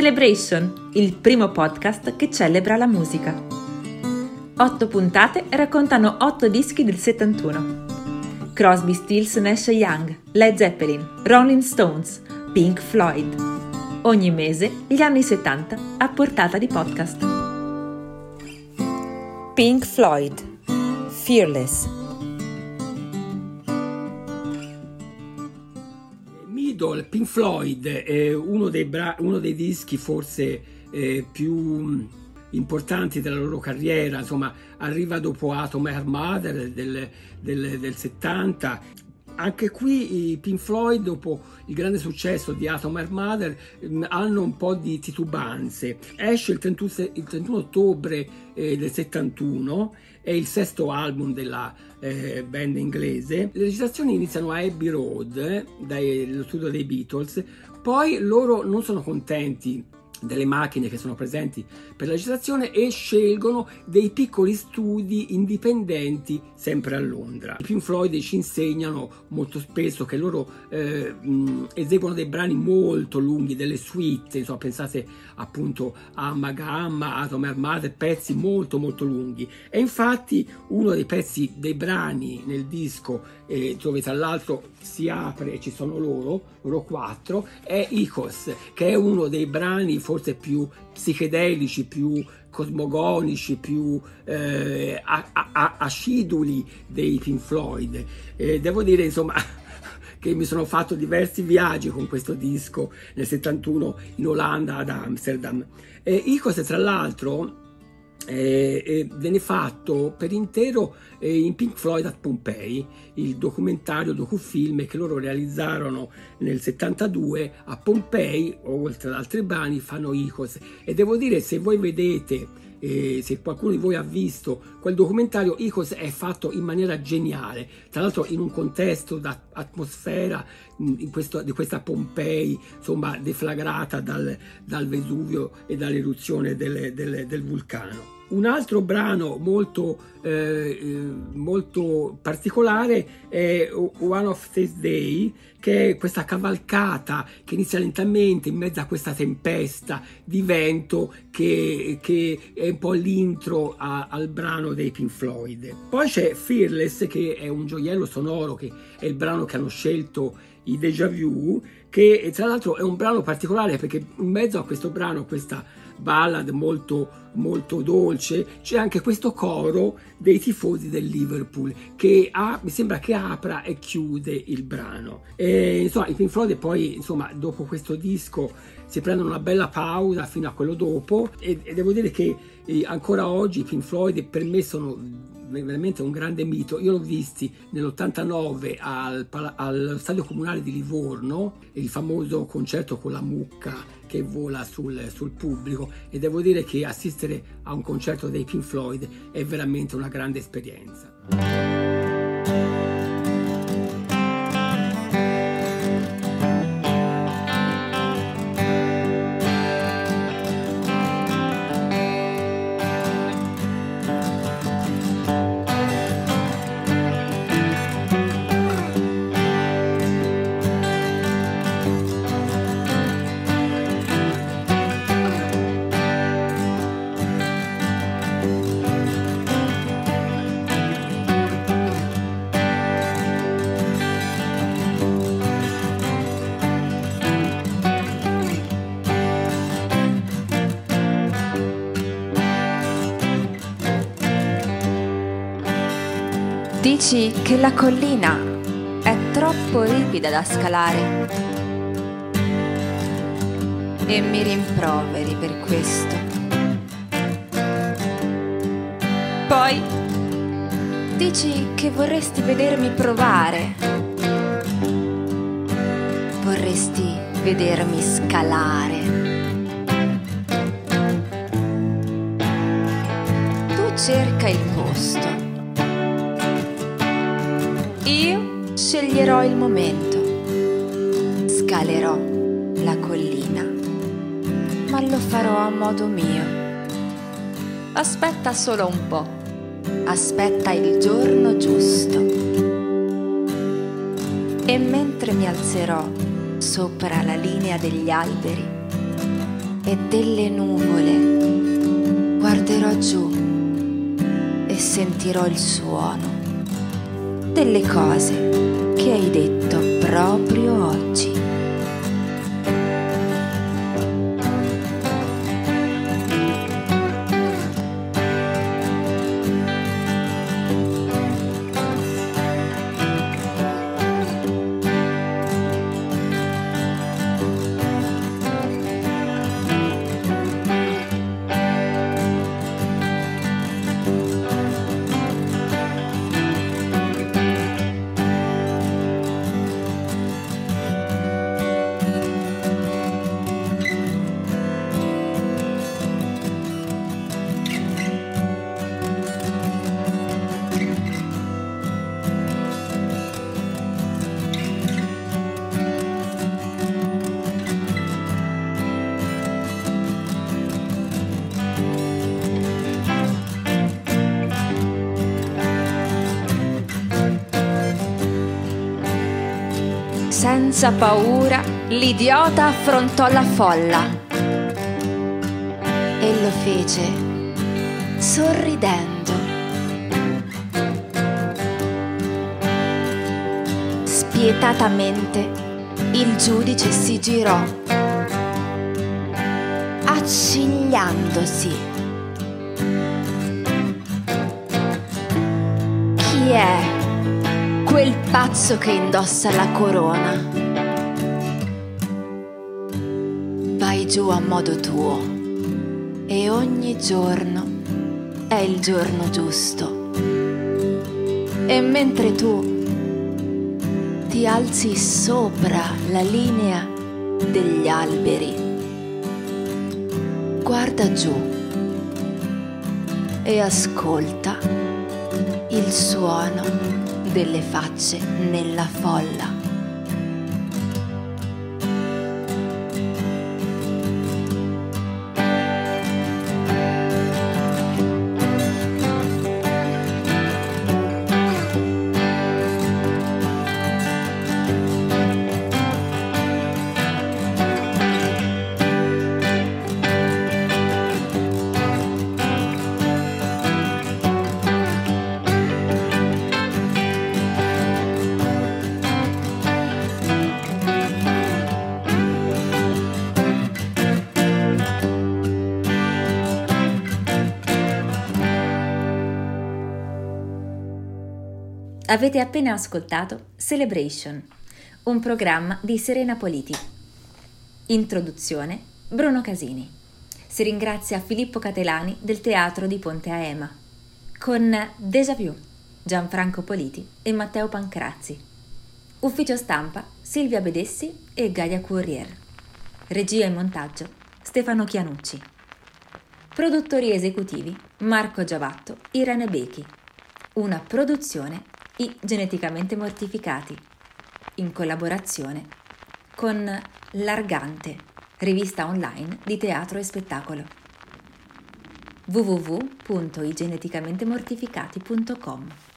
Celebration, il primo podcast che celebra la musica. Otto puntate raccontano otto dischi del 71. Crosby, Stills, Nash Young, Led Zeppelin, Rolling Stones, Pink Floyd. Ogni mese gli anni 70 a portata di podcast. Pink Floyd Fearless Middle, Pink Floyd è uno dei, bra- uno dei dischi forse eh, più importanti della loro carriera, insomma arriva dopo Atom Air Mother del, del, del 70 anche qui i Pink Floyd, dopo il grande successo di Atom Air Mother, mm, hanno un po' di titubanze. Esce il 31, il 31 ottobre eh, del 71, è il sesto album della eh, band inglese. Le registrazioni iniziano a Abbey Road, eh, dallo studio dei Beatles, poi loro non sono contenti delle macchine che sono presenti per la registrazione e scelgono dei piccoli studi indipendenti sempre a Londra. I Pink Floyd ci insegnano molto spesso che loro eh, eseguono dei brani molto lunghi, delle suite, insomma pensate appunto a Magamma, Atom Armate, pezzi molto molto lunghi e infatti uno dei pezzi dei brani nel disco eh, dove tra l'altro si apre e ci sono loro, loro quattro, è Icos che è uno dei brani forse più psichedelici, più cosmogonici, più eh, aciduli dei Pink Floyd. Eh, devo dire, insomma, che mi sono fatto diversi viaggi con questo disco nel 71 in Olanda ad Amsterdam. E Icos, tra l'altro, eh, eh, venne fatto per intero eh, in Pink Floyd at Pompeii, il documentario docufilm che loro realizzarono nel 72 a Pompei, oltre ad altri brani, fanno Icos. E devo dire, se voi vedete eh, se qualcuno di voi ha visto quel documentario, Icos è fatto in maniera geniale, tra l'altro in un contesto d'atmosfera in questo, di questa Pompei, insomma, deflagrata dal, dal Vesuvio e dall'eruzione del, del, del vulcano. Un altro brano molto, eh, eh, molto particolare è One of These Day, che è questa cavalcata che inizia lentamente in mezzo a questa tempesta di vento che, che è un po' l'intro a, al brano dei Pink Floyd. Poi c'è Fearless, che è un gioiello sonoro, che è il brano che hanno scelto i Deja Vu, che tra l'altro è un brano particolare perché in mezzo a questo brano, questa ballad molto, molto dolce, c'è anche questo coro dei tifosi del Liverpool che ha, mi sembra che apra e chiude il brano. E, insomma, i Pink Floyd poi, insomma, dopo questo disco si prendono una bella pausa fino a quello dopo e, e devo dire che eh, ancora oggi i Pink Floyd per me sono veramente un grande mito. Io l'ho visti nell'89 al, al Stadio Comunale di Livorno, il famoso concerto con la mucca che vola sul, sul, pubblico e devo dire che assistere a un concerto dei Pink Floyd è veramente una grande esperienza. Dici che la collina è troppo ripida da scalare e mi rimproveri per questo. Poi dici che vorresti vedermi provare, vorresti vedermi scalare. Tu cerca il posto sceglierò il momento, scalerò la collina, ma lo farò a modo mio. Aspetta solo un po', aspetta il giorno giusto. E mentre mi alzerò sopra la linea degli alberi, e delle nuvole guarderò giù e sentirò il suono delle cose hai detto proprio Senza paura, l'idiota affrontò la folla e lo fece sorridendo. Spietatamente il giudice si girò, accigliandosi. Chi è? Pazzo che indossa la corona. Vai giù a modo tuo e ogni giorno è il giorno giusto. E mentre tu ti alzi sopra la linea degli alberi, guarda giù e ascolta il suono delle facce nella folla. Avete appena ascoltato Celebration, un programma di Serena Politi. Introduzione Bruno Casini. Si ringrazia Filippo Catelani del Teatro di Ponte a Ema, con Déjà Vu, Gianfranco Politi e Matteo Pancrazzi. Ufficio stampa Silvia Bedessi e Gaia Courier. Regia e montaggio Stefano Chianucci. Produttori esecutivi Marco Giavatto, Irene Becchi. Una produzione i geneticamente mortificati, in collaborazione con L'Argante, rivista online di teatro e spettacolo. www.igeneticamentemortificati.com